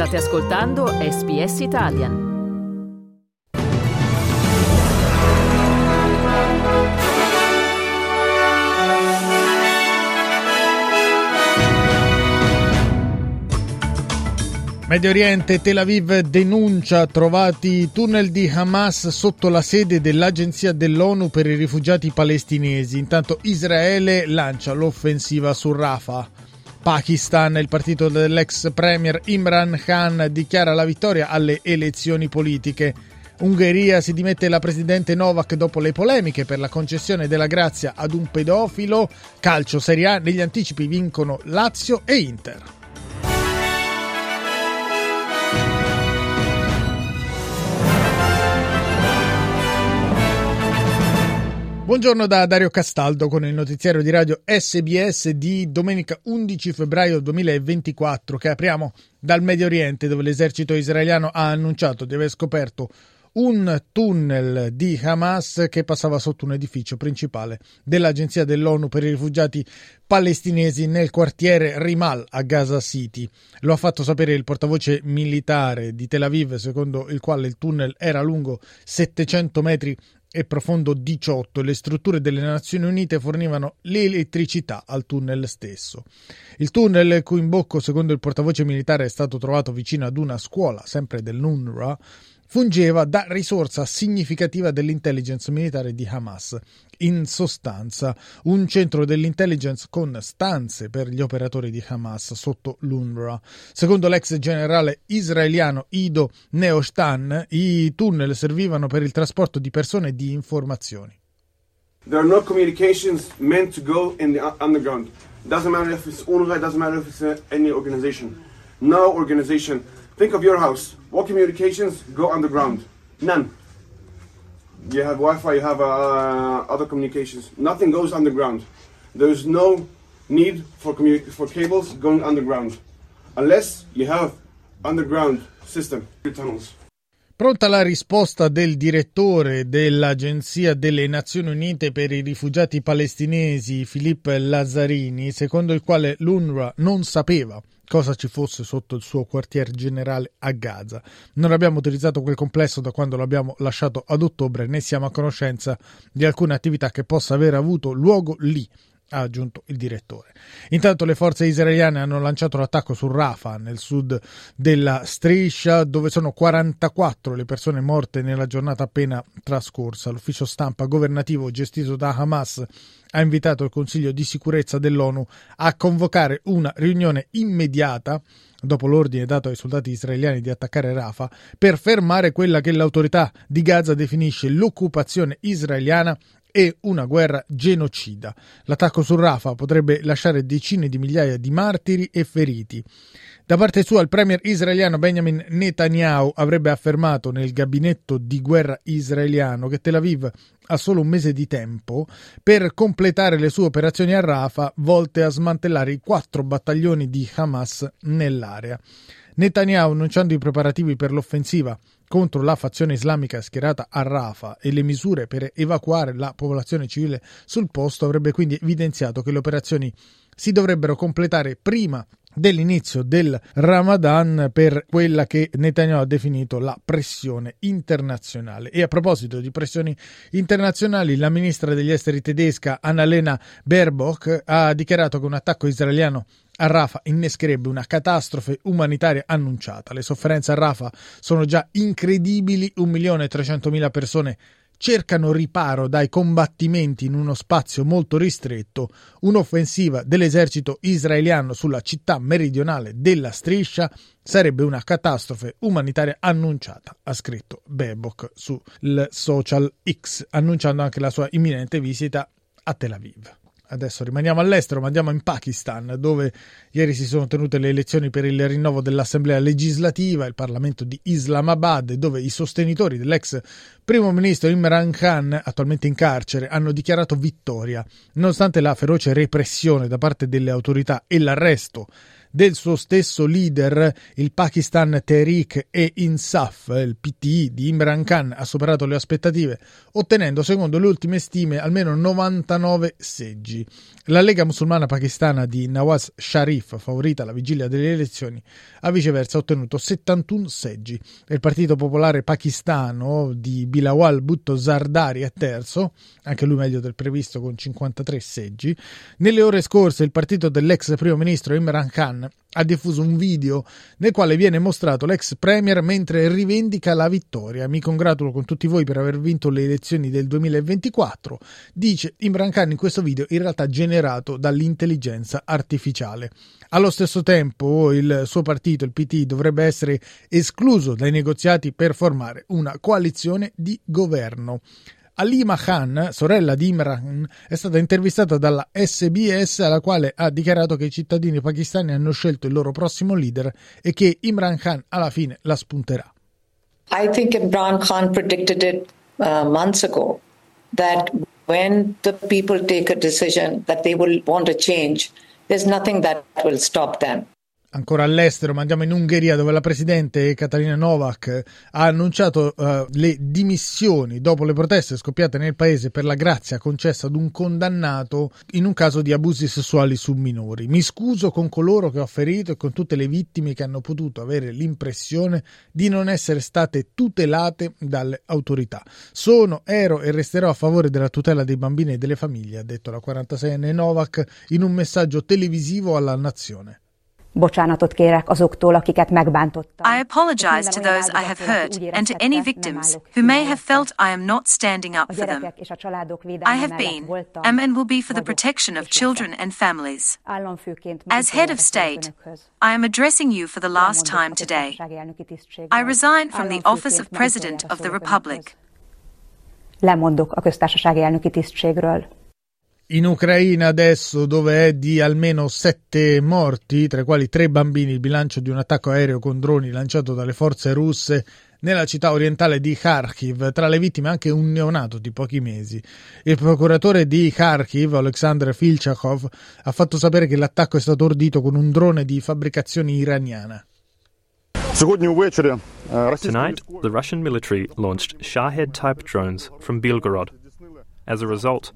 State ascoltando SBS Italian. Medio Oriente, Tel Aviv denuncia trovati tunnel di Hamas sotto la sede dell'Agenzia dell'ONU per i rifugiati palestinesi. Intanto Israele lancia l'offensiva su Rafah. Pakistan, il partito dell'ex premier Imran Khan dichiara la vittoria alle elezioni politiche. Ungheria si dimette la presidente Novak dopo le polemiche per la concessione della grazia ad un pedofilo. Calcio Serie A, negli anticipi vincono Lazio e Inter. Buongiorno da Dario Castaldo con il notiziario di radio SBS di domenica 11 febbraio 2024 che apriamo dal Medio Oriente dove l'esercito israeliano ha annunciato di aver scoperto un tunnel di Hamas che passava sotto un edificio principale dell'Agenzia dell'ONU per i rifugiati palestinesi nel quartiere Rimal a Gaza City. Lo ha fatto sapere il portavoce militare di Tel Aviv, secondo il quale il tunnel era lungo 700 metri e profondo 18 le strutture delle Nazioni Unite fornivano l'elettricità al tunnel stesso. Il tunnel, il cui imbocco, secondo il portavoce militare, è stato trovato vicino ad una scuola, sempre dell'UNRWA, fungeva da risorsa significativa dell'intelligence militare di Hamas. In sostanza, un centro dell'intelligence con stanze per gli operatori di Hamas sotto l'UNRWA. Secondo l'ex generale israeliano Ido Neostan, i tunnel servivano per il trasporto di persone e di informazioni. There are no communications meant to go in the underground. Doesn't matter if it's UNRWA, doesn't matter if it's uh, any organization. No organization Think of your house. What communications go underground? None. You have Wi-Fi, you have uh, other communications. Nothing goes underground. There's no need for for cables going underground, unless you have underground system tunnels. Pronta la risposta del direttore dell'Agenzia delle Nazioni Unite per i rifugiati palestinesi, Filippo Lazzarini, secondo il quale l'UNRWA non sapeva cosa ci fosse sotto il suo quartier generale a Gaza. Non abbiamo utilizzato quel complesso da quando l'abbiamo lasciato ad ottobre, né siamo a conoscenza di alcune attività che possa aver avuto luogo lì ha aggiunto il direttore. Intanto le forze israeliane hanno lanciato l'attacco su Rafah, nel sud della striscia, dove sono 44 le persone morte nella giornata appena trascorsa. L'ufficio stampa governativo gestito da Hamas ha invitato il Consiglio di sicurezza dell'ONU a convocare una riunione immediata dopo l'ordine dato ai soldati israeliani di attaccare Rafah, per fermare quella che l'autorità di Gaza definisce l'occupazione israeliana e una guerra genocida. L'attacco su Rafah potrebbe lasciare decine di migliaia di martiri e feriti. Da parte sua, il premier israeliano Benjamin Netanyahu avrebbe affermato nel gabinetto di guerra israeliano che Tel Aviv ha solo un mese di tempo per completare le sue operazioni a Rafah volte a smantellare i quattro battaglioni di Hamas nell'area. Netanyahu, annunciando i preparativi per l'offensiva contro la fazione islamica schierata a Rafah e le misure per evacuare la popolazione civile sul posto, avrebbe quindi evidenziato che le operazioni si dovrebbero completare prima dell'inizio del Ramadan per quella che Netanyahu ha definito la pressione internazionale. E a proposito di pressioni internazionali, la ministra degli esteri tedesca Annalena Baerbock ha dichiarato che un attacco israeliano a Rafah innescherebbe una catastrofe umanitaria annunciata. Le sofferenze a Rafah sono già incredibili, 1.300.000 persone cercano riparo dai combattimenti in uno spazio molto ristretto, un'offensiva dell'esercito israeliano sulla città meridionale della striscia sarebbe una catastrofe umanitaria annunciata, ha scritto Bebok sul social X, annunciando anche la sua imminente visita a Tel Aviv. Adesso rimaniamo all'estero, ma andiamo in Pakistan, dove ieri si sono tenute le elezioni per il rinnovo dell'Assemblea legislativa, il Parlamento di Islamabad, dove i sostenitori dell'ex primo ministro Imran Khan, attualmente in carcere, hanno dichiarato vittoria, nonostante la feroce repressione da parte delle autorità e l'arresto del suo stesso leader, il Pakistan Tehreek e Insaf, il PTI di Imran Khan, ha superato le aspettative, ottenendo, secondo le ultime stime, almeno 99 seggi. La Lega musulmana pakistana di Nawaz Sharif, favorita alla vigilia delle elezioni, ha viceversa ottenuto 71 seggi. Il Partito Popolare Pakistano di Bilawal Bhutto Zardari è terzo, anche lui meglio del previsto con 53 seggi. Nelle ore scorse il partito dell'ex primo ministro Imran Khan ha diffuso un video nel quale viene mostrato l'ex premier mentre rivendica la vittoria. Mi congratulo con tutti voi per aver vinto le elezioni del 2024, dice Imran Khan in questo video in realtà generato dall'intelligenza artificiale. Allo stesso tempo il suo partito, il PT, dovrebbe essere escluso dai negoziati per formare una coalizione di governo. Alima Khan, sorella di Imran, è stata intervistata dalla SBS alla quale ha dichiarato che i cittadini pakistani hanno scelto il loro prossimo leader e che Imran Khan alla fine la spunterà. I think Imran Khan predicted it uh, months ago that when the people take a decision that they will want a change, there's nothing that will stop them ancora all'estero, ma andiamo in Ungheria dove la presidente Katarina Novak ha annunciato uh, le dimissioni dopo le proteste scoppiate nel paese per la grazia concessa ad un condannato in un caso di abusi sessuali su minori. Mi scuso con coloro che ho ferito e con tutte le vittime che hanno potuto avere l'impressione di non essere state tutelate dalle autorità. Sono, ero e resterò a favore della tutela dei bambini e delle famiglie, ha detto la 46enne Novak in un messaggio televisivo alla nazione. Bocsánatot kérek azoktól, akiket megbántottam. I apologize to those I have hurt and to any victims who may have felt I am not standing up for them. I have been, am and will be for the protection of children and families. As head of state, I am addressing you for the last time today. I resign from the office of President of the Republic. Lemondok a köztársasági elnöki tisztségről. In Ucraina adesso dove è di almeno sette morti, tra i quali tre bambini, il bilancio di un attacco aereo con droni lanciato dalle forze russe nella città orientale di Kharkiv, tra le vittime anche un neonato di pochi mesi. Il procuratore di Kharkiv, Alexander Filchakov, ha fatto sapere che l'attacco è stato ordito con un drone di fabbricazione iraniana. Tonight, the Russian military launched Shahed type drones from Belgorod. As a result,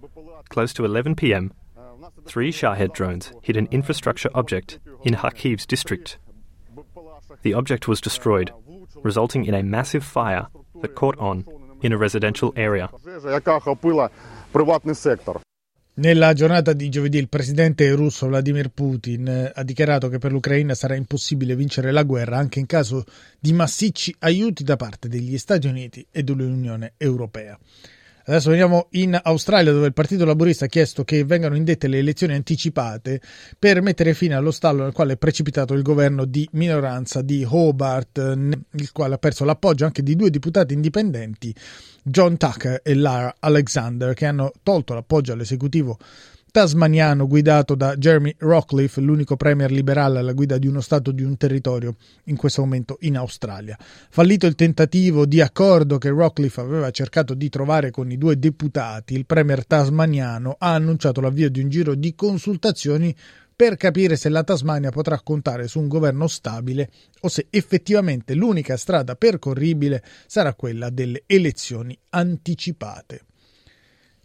close to 11 pm, three Shahed drones hit an infrastructure object in Kharkiv's district. The object was destroyed, resulting in a massive fire that caught on in a residential area. Nella giornata di giovedì il presidente russo Vladimir Putin eh, ha dichiarato che per l'Ucraina sarà impossibile vincere la guerra anche in caso di massicci aiuti da parte degli Stati Uniti e dell'Unione Europea. Adesso veniamo in Australia dove il Partito Laburista ha chiesto che vengano indette le elezioni anticipate per mettere fine allo stallo nel quale è precipitato il governo di minoranza di Hobart, il quale ha perso l'appoggio anche di due deputati indipendenti, John Tucker e Lara Alexander, che hanno tolto l'appoggio all'esecutivo tasmaniano guidato da Jeremy Rockcliffe, l'unico premier liberale alla guida di uno Stato di un territorio in questo momento in Australia. Fallito il tentativo di accordo che Rockcliffe aveva cercato di trovare con i due deputati, il premier tasmaniano ha annunciato l'avvio di un giro di consultazioni per capire se la Tasmania potrà contare su un governo stabile o se effettivamente l'unica strada percorribile sarà quella delle elezioni anticipate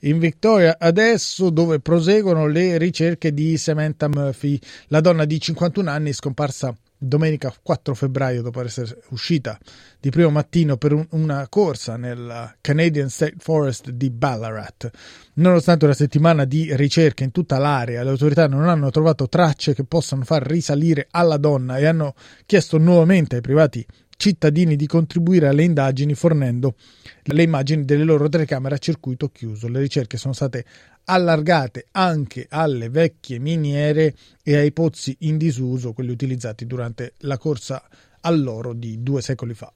in Victoria adesso dove proseguono le ricerche di Samantha Murphy, la donna di 51 anni scomparsa domenica 4 febbraio dopo essere uscita di primo mattino per un, una corsa nel Canadian State Forest di Ballarat. Nonostante una settimana di ricerche in tutta l'area, le autorità non hanno trovato tracce che possano far risalire alla donna e hanno chiesto nuovamente ai privati cittadini di contribuire alle indagini fornendo le immagini delle loro telecamere a circuito chiuso. Le ricerche sono state allargate anche alle vecchie miniere e ai pozzi in disuso, quelli utilizzati durante la corsa all'oro di due secoli fa.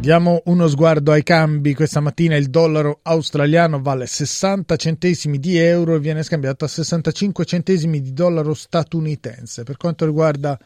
Diamo uno sguardo ai cambi. Questa mattina il dollaro australiano vale 60 centesimi di euro e viene scambiato a 65 centesimi di dollaro statunitense. Per quanto riguarda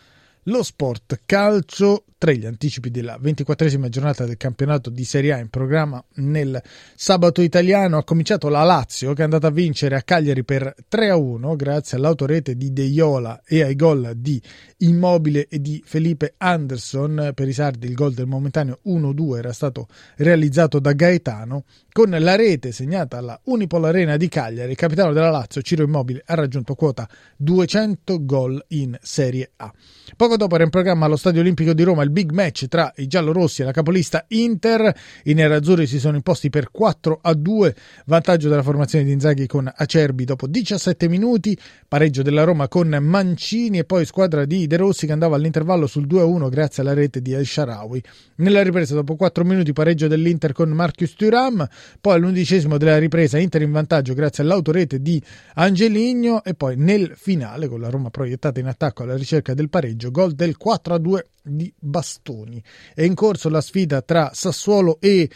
lo sport calcio 3, gli anticipi della ventiquattresima giornata del campionato di Serie A in programma nel sabato italiano. Ha cominciato la Lazio che è andata a vincere a Cagliari per 3 a 1 grazie all'autorete di De Iola e ai gol di Immobile e di Felipe Anderson. Per i sardi il gol del momentaneo 1-2 era stato realizzato da Gaetano con la rete segnata alla Unipol Arena di Cagliari. Il capitano della Lazio, Ciro Immobile, ha raggiunto quota 200 gol in Serie A. Poco dopo era in programma allo Stadio Olimpico di Roma il big match tra i giallorossi e la capolista Inter. I nerazzurri si sono imposti per 4 a 2, vantaggio della formazione di Inzaghi con Acerbi dopo 17 minuti, pareggio della Roma con Mancini e poi squadra di De Rossi che andava all'intervallo sul 2 a 1 grazie alla rete di El Sharawi. Nella ripresa dopo 4 minuti pareggio dell'Inter con Marcus Thuram, poi all'undicesimo della ripresa Inter in vantaggio grazie all'autorete di Angeligno e poi nel finale con la Roma proiettata in attacco alla ricerca del pareggio, del 4 a 2 di Bastoni. È in corso la sfida tra Sassuolo e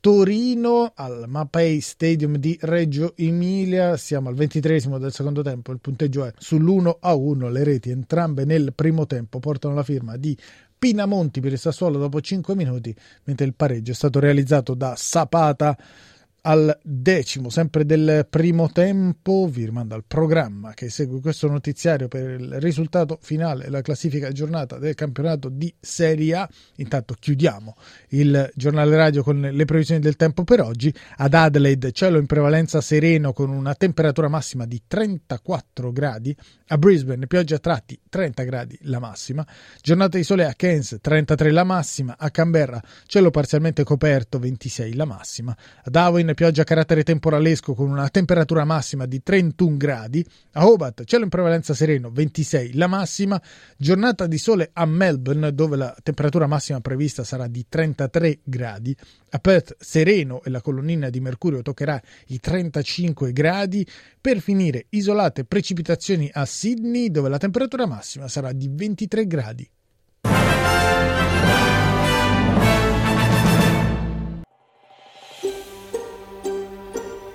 Torino al Mapei Stadium di Reggio Emilia. Siamo al ventitresimo del secondo tempo. Il punteggio è sull'1 a 1. Le reti entrambe nel primo tempo portano la firma di Pinamonti per il Sassuolo dopo 5 minuti, mentre il pareggio è stato realizzato da Sapata al decimo, sempre del primo tempo, vi rimando al programma che segue questo notiziario per il risultato finale e la classifica giornata del campionato di Serie A. Intanto chiudiamo il giornale radio con le previsioni del tempo per oggi. Ad Adelaide cielo in prevalenza sereno con una temperatura massima di 34 gradi, a Brisbane pioggia a tratti 30 gradi la massima, giornata di sole a Cairns 33 la massima, a Canberra cielo parzialmente coperto 26 la massima, a Darwin pioggia a carattere temporalesco con una temperatura massima di 31 gradi. A Hobart cielo in prevalenza sereno 26 la massima. Giornata di sole a Melbourne dove la temperatura massima prevista sarà di 33 gradi. A Perth sereno e la colonnina di mercurio toccherà i 35 gradi. Per finire isolate precipitazioni a Sydney dove la temperatura massima sarà di 23 gradi.